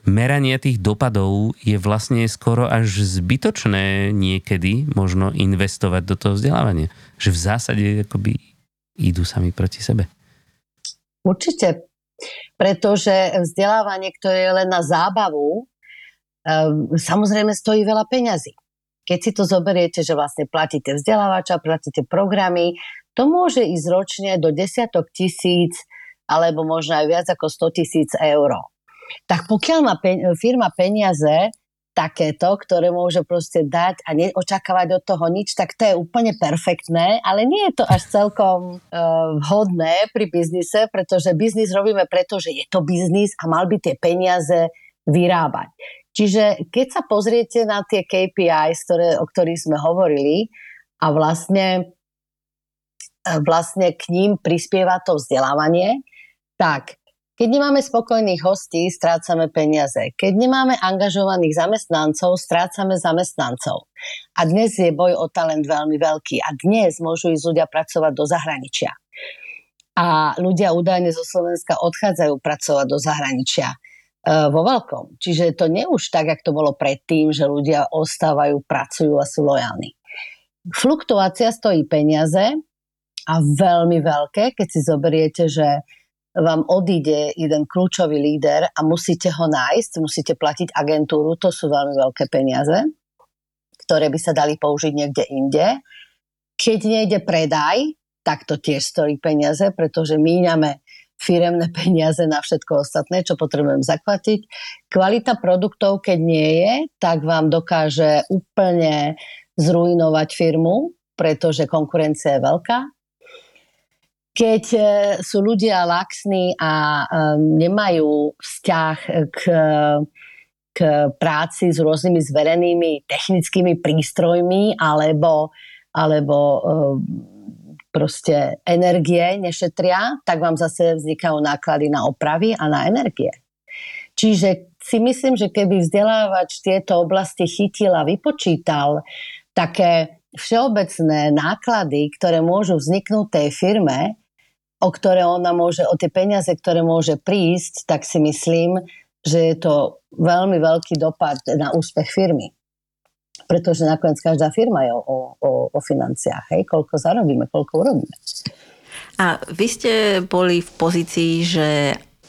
merania tých dopadov je vlastne skoro až zbytočné niekedy možno investovať do toho vzdelávania. Že v zásade akoby idú sami proti sebe. Určite. Pretože vzdelávanie, ktoré je len na zábavu, ehm, samozrejme stojí veľa peňazí. Keď si to zoberiete, že vlastne platíte vzdelávača, platíte programy, to môže ísť ročne do desiatok tisíc alebo možno aj viac ako 100 tisíc eur. Tak pokiaľ má firma peniaze, takéto, ktoré môže proste dať a neočakávať od toho nič, tak to je úplne perfektné, ale nie je to až celkom uh, vhodné pri biznise, pretože biznis robíme preto, že je to biznis a mal by tie peniaze vyrábať. Čiže keď sa pozriete na tie KPIs, ktoré, o ktorých sme hovorili a vlastne, e, vlastne k ním prispieva to vzdelávanie, tak keď nemáme spokojných hostí, strácame peniaze. Keď nemáme angažovaných zamestnancov, strácame zamestnancov. A dnes je boj o talent veľmi veľký. A dnes môžu ísť ľudia pracovať do zahraničia. A ľudia údajne zo Slovenska odchádzajú pracovať do zahraničia e, vo veľkom. Čiže to nie už tak, ako to bolo predtým, že ľudia ostávajú, pracujú a sú lojálni. Fluktuácia stojí peniaze a veľmi veľké, keď si zoberiete, že vám odíde jeden kľúčový líder a musíte ho nájsť, musíte platiť agentúru, to sú veľmi veľké peniaze, ktoré by sa dali použiť niekde inde. Keď nejde predaj, tak to tiež stojí peniaze, pretože míňame firemné peniaze na všetko ostatné, čo potrebujem zaplatiť. Kvalita produktov, keď nie je, tak vám dokáže úplne zrujnovať firmu, pretože konkurencia je veľká keď e, sú ľudia laxní a e, nemajú vzťah k, k práci s rôznymi zverenými technickými prístrojmi alebo, alebo e, proste energie nešetria, tak vám zase vznikajú náklady na opravy a na energie. Čiže si myslím, že keby vzdelávač tieto oblasti chytil a vypočítal také všeobecné náklady, ktoré môžu vzniknúť tej firme, o ktoré ona môže, o tie peniaze, ktoré môže prísť, tak si myslím, že je to veľmi veľký dopad na úspech firmy. Pretože nakoniec každá firma je o, o, o financiách. Hej? Koľko zarobíme, koľko urobíme. A vy ste boli v pozícii, že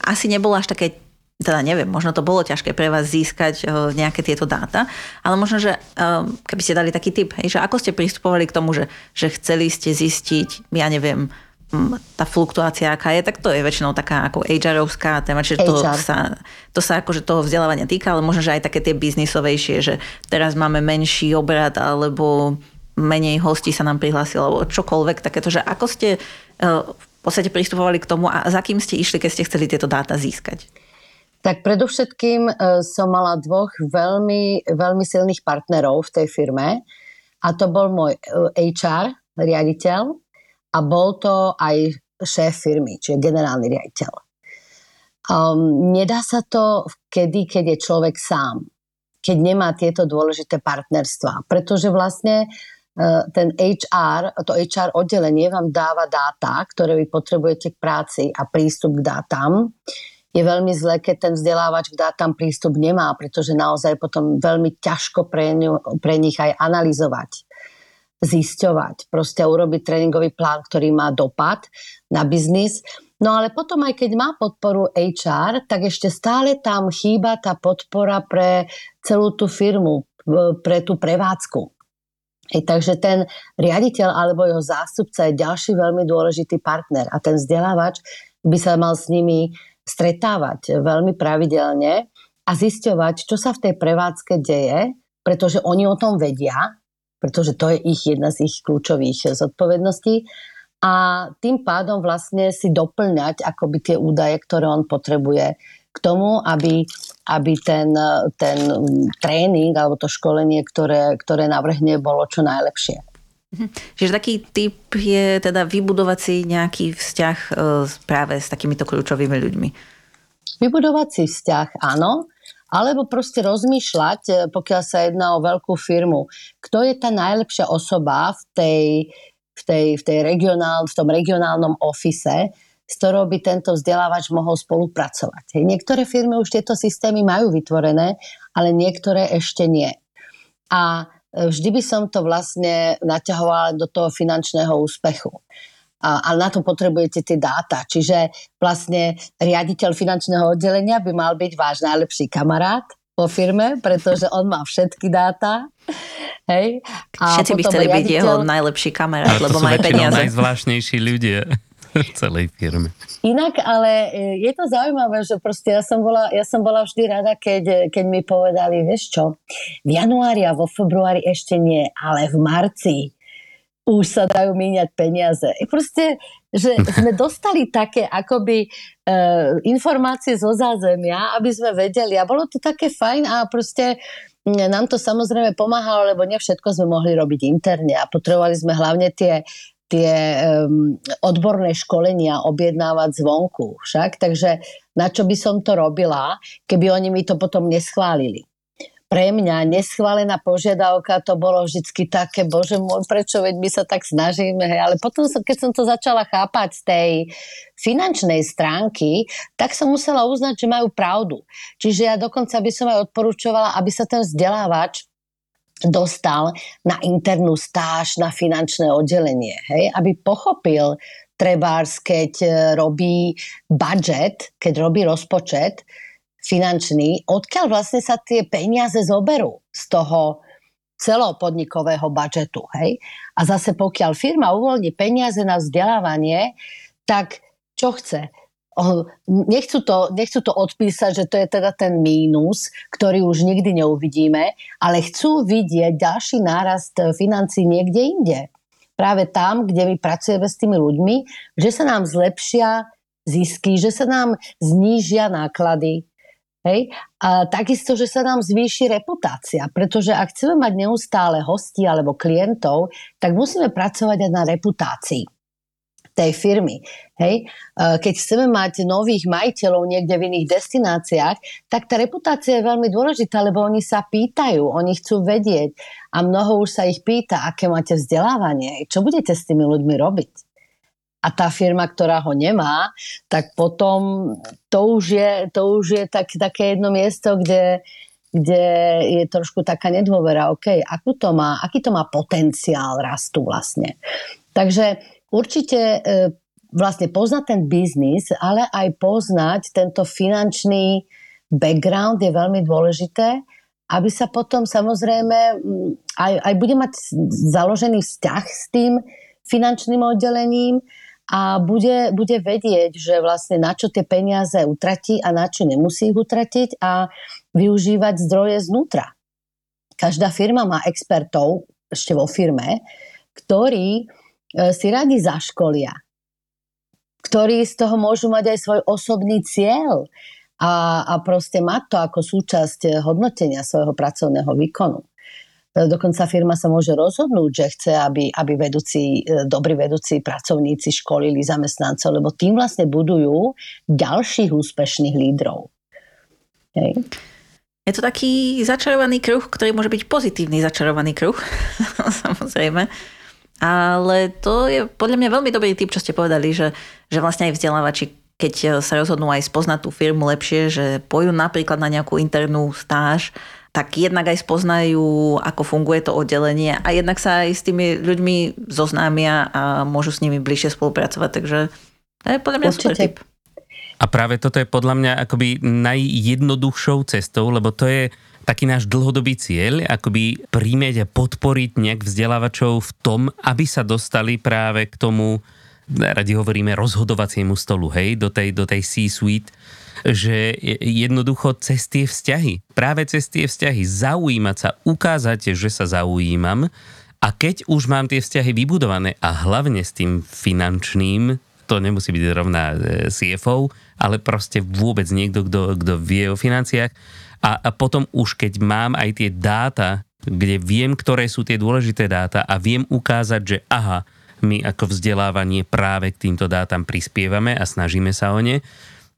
asi nebolo až také teda neviem, možno to bolo ťažké pre vás získať eh, nejaké tieto dáta, ale možno, že eh, keby ste dali taký tip, že ako ste pristupovali k tomu, že, že chceli ste zistiť, ja neviem, tá fluktuácia, aká je, tak to je väčšinou taká ako HR-ovská téma, čiže to sa, to sa akože toho vzdelávania týka, ale možno, že aj také tie biznisovejšie, že teraz máme menší obrad alebo menej hostí sa nám prihlásilo, alebo čokoľvek takéto, že ako ste e, v podstate pristupovali k tomu a za kým ste išli, keď ste chceli tieto dáta získať? Tak predovšetkým e, som mala dvoch veľmi, veľmi silných partnerov v tej firme a to bol môj HR, e, riaditeľ, a bol to aj šéf firmy, čiže generálny riaditeľ. Um, nedá sa to kedy, keď je človek sám, keď nemá tieto dôležité partnerstva, pretože vlastne uh, ten HR, to HR oddelenie vám dáva dáta, ktoré vy potrebujete k práci a prístup k dátam. Je veľmi zlé, keď ten vzdelávač k dátam prístup nemá, pretože naozaj potom veľmi ťažko pre, ňu, pre nich aj analyzovať zisťovať, proste urobiť tréningový plán, ktorý má dopad na biznis. No ale potom aj keď má podporu HR, tak ešte stále tam chýba tá podpora pre celú tú firmu, pre tú prevádzku. I takže ten riaditeľ alebo jeho zástupca je ďalší veľmi dôležitý partner a ten vzdelávač by sa mal s nimi stretávať veľmi pravidelne a zisťovať, čo sa v tej prevádzke deje, pretože oni o tom vedia, pretože to je ich jedna z ich kľúčových zodpovedností a tým pádom vlastne si doplňať akoby tie údaje, ktoré on potrebuje k tomu, aby, aby ten, ten tréning alebo to školenie, ktoré, ktoré navrhne, bolo čo najlepšie. Mhm. Čiže taký typ je teda vybudovať si nejaký vzťah e, práve s takýmito kľúčovými ľuďmi. Vybudovať si vzťah, áno alebo proste rozmýšľať, e, pokiaľ sa jedná o veľkú firmu, kto je tá najlepšia osoba v, tej, v, tej, v, tej regionál, v tom regionálnom ofise, s ktorou by tento vzdelávač mohol spolupracovať. Niektoré firmy už tieto systémy majú vytvorené, ale niektoré ešte nie. A e, vždy by som to vlastne naťahovala do toho finančného úspechu a, ale na to potrebujete tie dáta. Čiže vlastne riaditeľ finančného oddelenia by mal byť váš najlepší kamarát vo firme, pretože on má všetky dáta. Hej. A Všetci by chceli riaditeľ... byť jeho najlepší kamarát, lebo má peniaze. najzvláštnejší ľudia. v celej firme. Inak, ale e, je to zaujímavé, že proste ja som bola, ja som bola vždy rada, keď, keď mi povedali, vieš čo, v januári a vo februári ešte nie, ale v marci už sa dajú míňať peniaze. Proste, že sme dostali také akoby e, informácie zo zázemia, aby sme vedeli. A bolo to také fajn a proste nám to samozrejme pomáhalo, lebo nie všetko sme mohli robiť interne. A potrebovali sme hlavne tie tie um, odborné školenia objednávať zvonku však, takže na čo by som to robila, keby oni mi to potom neschválili pre mňa neschválená požiadavka to bolo vždycky také, bože môj, prečo veď my sa tak snažíme, hej. ale potom, keď som to začala chápať z tej finančnej stránky, tak som musela uznať, že majú pravdu. Čiže ja dokonca by som aj odporúčovala, aby sa ten vzdelávač dostal na internú stáž na finančné oddelenie, hej, aby pochopil trebárs, keď e, robí budget, keď robí rozpočet, finančný, odkiaľ vlastne sa tie peniaze zoberú z toho celopodnikového budžetu. Hej? A zase pokiaľ firma uvoľní peniaze na vzdelávanie, tak čo chce? Nechcú to, nechcú to odpísať, že to je teda ten mínus, ktorý už nikdy neuvidíme, ale chcú vidieť ďalší nárast financí niekde inde. Práve tam, kde my pracujeme s tými ľuďmi, že sa nám zlepšia zisky, že sa nám znížia náklady, Hej? A takisto, že sa nám zvýši reputácia, pretože ak chceme mať neustále hostí alebo klientov, tak musíme pracovať aj na reputácii tej firmy. Hej? Keď chceme mať nových majiteľov niekde v iných destináciách, tak tá reputácia je veľmi dôležitá, lebo oni sa pýtajú, oni chcú vedieť a mnoho už sa ich pýta, aké máte vzdelávanie, čo budete s tými ľuďmi robiť a tá firma, ktorá ho nemá, tak potom to už je, to už je tak, také jedno miesto, kde, kde je trošku taká nedôvera, OK, akú to má, aký to má potenciál rastu vlastne. Takže určite e, vlastne poznať ten biznis, ale aj poznať tento finančný background je veľmi dôležité, aby sa potom samozrejme aj, aj bude mať založený vzťah s tým finančným oddelením, a bude, bude vedieť, že vlastne na čo tie peniaze utratí a na čo nemusí ich utratiť a využívať zdroje znútra. Každá firma má expertov ešte vo firme, ktorí e, si radi zaškolia, ktorí z toho môžu mať aj svoj osobný cieľ a, a proste mať to ako súčasť hodnotenia svojho pracovného výkonu. Dokonca firma sa môže rozhodnúť, že chce, aby, aby vedúci, e, dobrí vedúci pracovníci školili zamestnancov, lebo tým vlastne budujú ďalších úspešných lídrov. Hej. Je to taký začarovaný kruh, ktorý môže byť pozitívny začarovaný kruh, samozrejme. Ale to je podľa mňa veľmi dobrý typ, čo ste povedali, že, že vlastne aj vzdelávači, keď sa rozhodnú aj spoznať tú firmu lepšie, že pojú napríklad na nejakú internú stáž, tak jednak aj spoznajú, ako funguje to oddelenie a jednak sa aj s tými ľuďmi zoznámia a môžu s nimi bližšie spolupracovať. Takže to je podľa mňa Určite. super tip. A práve toto je podľa mňa akoby najjednoduchšou cestou, lebo to je taký náš dlhodobý cieľ, akoby príjmeť a podporiť nejak vzdelávačov v tom, aby sa dostali práve k tomu, radi hovoríme, rozhodovaciemu stolu, hej, do tej, do tej C-suite, že jednoducho cez tie vzťahy, práve cez tie vzťahy. Zaujímať sa, ukázať, že sa zaujímam. A keď už mám tie vzťahy vybudované a hlavne s tým finančným, to nemusí byť rovná e, CFO, ale proste vôbec niekto, kto, kto vie o financiách. A, a potom už keď mám aj tie dáta, kde viem, ktoré sú tie dôležité dáta a viem ukázať, že aha, my ako vzdelávanie práve k týmto dátam prispievame a snažíme sa o ne,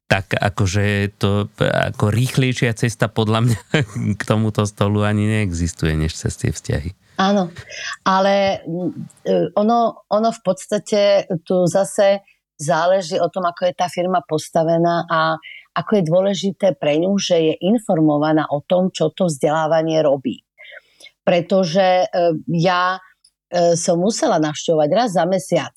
tak akože to ako rýchlejšia cesta podľa mňa k tomuto stolu ani neexistuje, než cez tie vzťahy. Áno, ale e, ono, ono v podstate tu zase záleží o tom, ako je tá firma postavená a ako je dôležité pre ňu, že je informovaná o tom, čo to vzdelávanie robí. Pretože e, ja e, som musela navštevovať raz za mesiac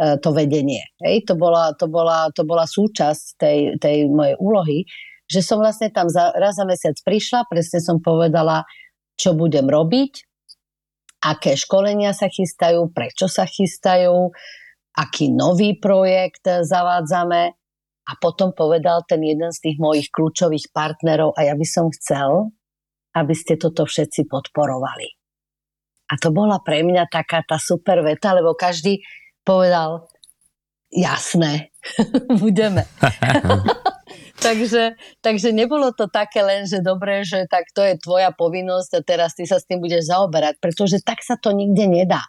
to vedenie. Hej, to, bola, to, bola, to bola súčasť tej, tej mojej úlohy, že som vlastne tam za, raz za mesiac prišla, presne som povedala, čo budem robiť, aké školenia sa chystajú, prečo sa chystajú, aký nový projekt zavádzame a potom povedal ten jeden z tých mojich kľúčových partnerov a ja by som chcel, aby ste toto všetci podporovali. A to bola pre mňa taká tá super veta, lebo každý povedal, jasné, budeme. takže, takže nebolo to také len, že dobre, že tak to je tvoja povinnosť a teraz ty sa s tým budeš zaoberať, pretože tak sa to nikde nedá.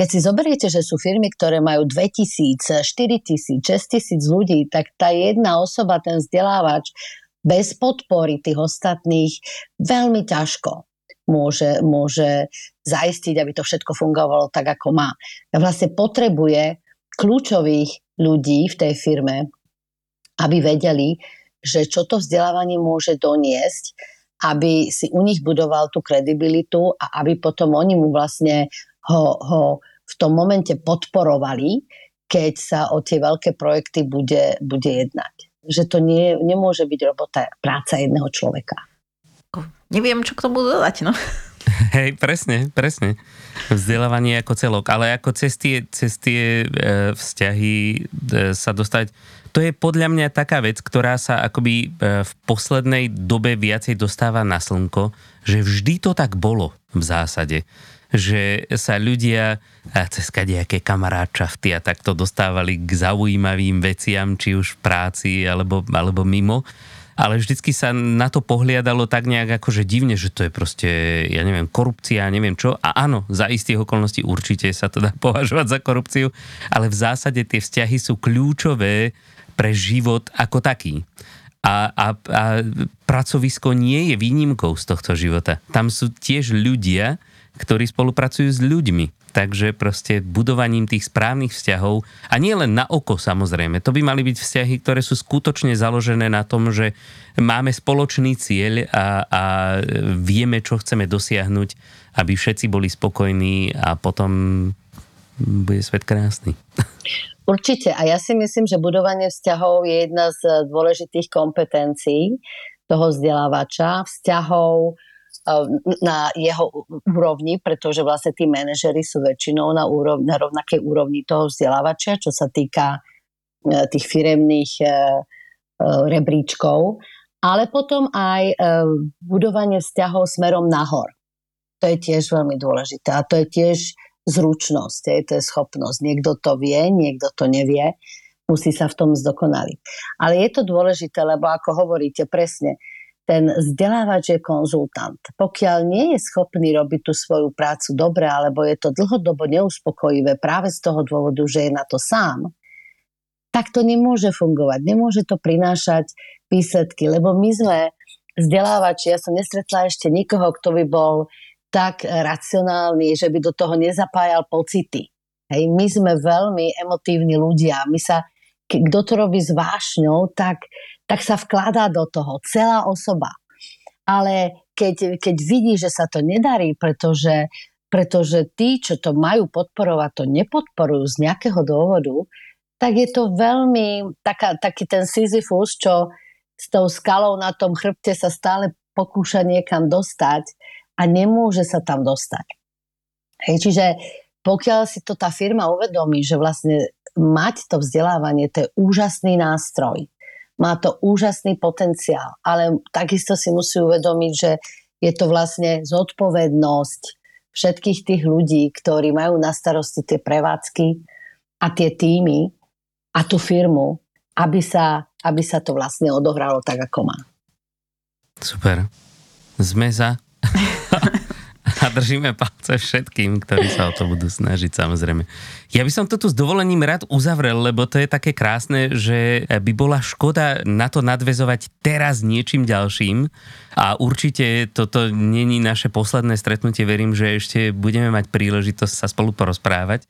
Keď si zoberiete, že sú firmy, ktoré majú 2000, 4000, 6000 ľudí, tak tá jedna osoba, ten vzdelávač, bez podpory tých ostatných veľmi ťažko môže, môže zaistiť, aby to všetko fungovalo tak, ako má. A vlastne potrebuje kľúčových ľudí v tej firme, aby vedeli, že čo to vzdelávanie môže doniesť, aby si u nich budoval tú kredibilitu a aby potom oni mu vlastne ho, ho v tom momente podporovali, keď sa o tie veľké projekty bude, bude jednať. Že to nie, nemôže byť robota, práca jedného človeka. Neviem, čo k tomu dodať, no. Hej, presne, presne. Vzdelávanie ako celok, ale ako cez tie, cez tie e, vzťahy e, sa dostať to je podľa mňa taká vec, ktorá sa akoby e, v poslednej dobe viacej dostáva na slnko, že vždy to tak bolo v zásade že sa ľudia cez kadejaké kamaráčafty a takto dostávali k zaujímavým veciam, či už v práci alebo, alebo mimo. Ale vždycky sa na to pohliadalo tak nejak akože divne, že to je proste, ja neviem, korupcia, neviem čo. A áno, za istých okolností určite sa to dá považovať za korupciu, ale v zásade tie vzťahy sú kľúčové pre život ako taký. A, a, a pracovisko nie je výnimkou z tohto života. Tam sú tiež ľudia, ktorí spolupracujú s ľuďmi. Takže proste budovaním tých správnych vzťahov, a nie len na oko samozrejme, to by mali byť vzťahy, ktoré sú skutočne založené na tom, že máme spoločný cieľ a, a vieme, čo chceme dosiahnuť, aby všetci boli spokojní a potom bude svet krásny. Určite. A ja si myslím, že budovanie vzťahov je jedna z dôležitých kompetencií toho vzdelávača. Vzťahov, na jeho úrovni, pretože vlastne tí manažery sú väčšinou na, úrovni, na rovnakej úrovni toho vzdelávača, čo sa týka e, tých firemných e, e, rebríčkov, ale potom aj budovanie vzťahov smerom nahor. To je tiež veľmi dôležité a to je tiež zručnosť, to je schopnosť. Niekto to vie, niekto to nevie, musí sa v tom zdokonaliť. Ale je to dôležité, lebo ako hovoríte presne, ten vzdelávač je konzultant. Pokiaľ nie je schopný robiť tú svoju prácu dobre, alebo je to dlhodobo neuspokojivé práve z toho dôvodu, že je na to sám, tak to nemôže fungovať. Nemôže to prinášať výsledky, lebo my sme vzdelávači, ja som nestretla ešte nikoho, kto by bol tak racionálny, že by do toho nezapájal pocity. Hej, my sme veľmi emotívni ľudia. My sa, kto to robí s vášňou, tak tak sa vkladá do toho celá osoba. Ale keď, keď vidí, že sa to nedarí, pretože, pretože tí, čo to majú podporovať, to nepodporujú z nejakého dôvodu, tak je to veľmi taká, taký ten Sisyphus, čo s tou skalou na tom chrbte sa stále pokúša niekam dostať a nemôže sa tam dostať. Hej, čiže pokiaľ si to tá firma uvedomí, že vlastne mať to vzdelávanie, to je úžasný nástroj má to úžasný potenciál, ale takisto si musí uvedomiť, že je to vlastne zodpovednosť všetkých tých ľudí, ktorí majú na starosti tie prevádzky a tie týmy a tú firmu, aby sa, aby sa to vlastne odohralo tak, ako má. Super. Sme za. a držíme palce všetkým, ktorí sa o to budú snažiť samozrejme. Ja by som to tu s dovolením rád uzavrel, lebo to je také krásne, že by bola škoda na to nadvezovať teraz niečím ďalším a určite toto není naše posledné stretnutie, verím, že ešte budeme mať príležitosť sa spolu porozprávať.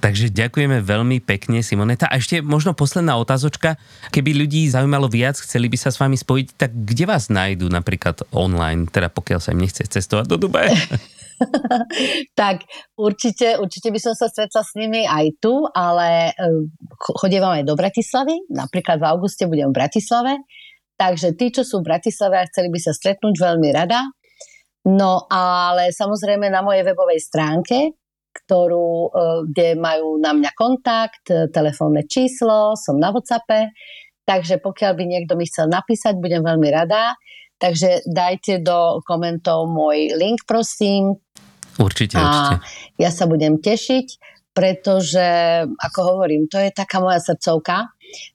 Takže ďakujeme veľmi pekne, Simoneta. A ešte možno posledná otázočka. Keby ľudí zaujímalo viac, chceli by sa s vami spojiť, tak kde vás nájdú napríklad online, teda pokiaľ sa im nechce cestovať do Dubaja? tak určite, určite by som sa stretla s nimi aj tu, ale chodím aj do Bratislavy. Napríklad v auguste budem v Bratislave. Takže tí, čo sú v Bratislave a chceli by sa stretnúť, veľmi rada. No ale samozrejme na mojej webovej stránke ktorú, e, kde majú na mňa kontakt, e, telefónne číslo, som na WhatsAppe, takže pokiaľ by niekto mi chcel napísať, budem veľmi rada. Takže dajte do komentov môj link, prosím. Určite, a určite. Ja sa budem tešiť, pretože, ako hovorím, to je taká moja srdcovka,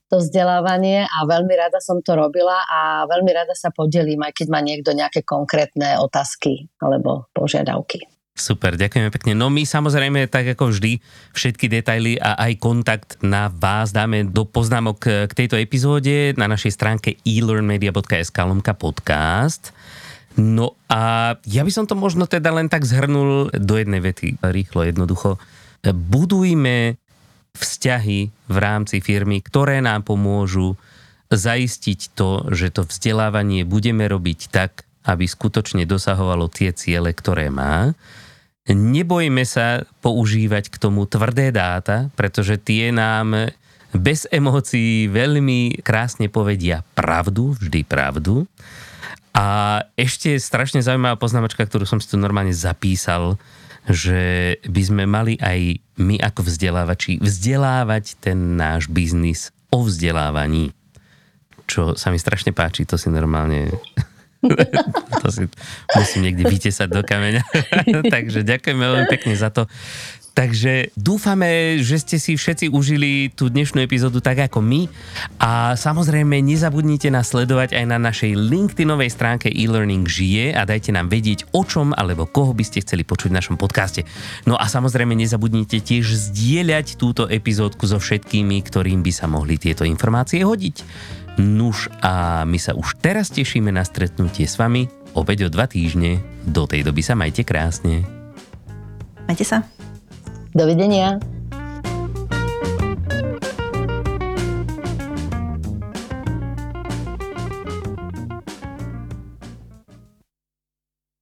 to vzdelávanie a veľmi rada som to robila a veľmi rada sa podelím, aj keď má niekto nejaké konkrétne otázky alebo požiadavky. Super, ďakujeme pekne. No my samozrejme, tak ako vždy, všetky detaily a aj kontakt na vás dáme do poznámok k tejto epizóde na našej stránke elearnmedia.sk lomka podcast. No a ja by som to možno teda len tak zhrnul do jednej vety, rýchlo, jednoducho. Budujme vzťahy v rámci firmy, ktoré nám pomôžu zaistiť to, že to vzdelávanie budeme robiť tak, aby skutočne dosahovalo tie ciele, ktoré má nebojme sa používať k tomu tvrdé dáta, pretože tie nám bez emócií veľmi krásne povedia pravdu, vždy pravdu. A ešte strašne zaujímavá poznámočka, ktorú som si tu normálne zapísal, že by sme mali aj my ako vzdelávači vzdelávať ten náš biznis o vzdelávaní. Čo sa mi strašne páči, to si normálne to si musím niekde vytesať do kameňa. Takže ďakujeme veľmi pekne za to. Takže dúfame, že ste si všetci užili tú dnešnú epizódu tak ako my a samozrejme nezabudnite nás sledovať aj na našej LinkedInovej stránke e-learning žije a dajte nám vedieť o čom alebo koho by ste chceli počuť v našom podcaste. No a samozrejme nezabudnite tiež zdieľať túto epizódku so všetkými, ktorým by sa mohli tieto informácie hodiť. Nuž a my sa už teraz tešíme na stretnutie s vami opäť o dva týždne. Do tej doby sa majte krásne. Majte sa. Dovidenia.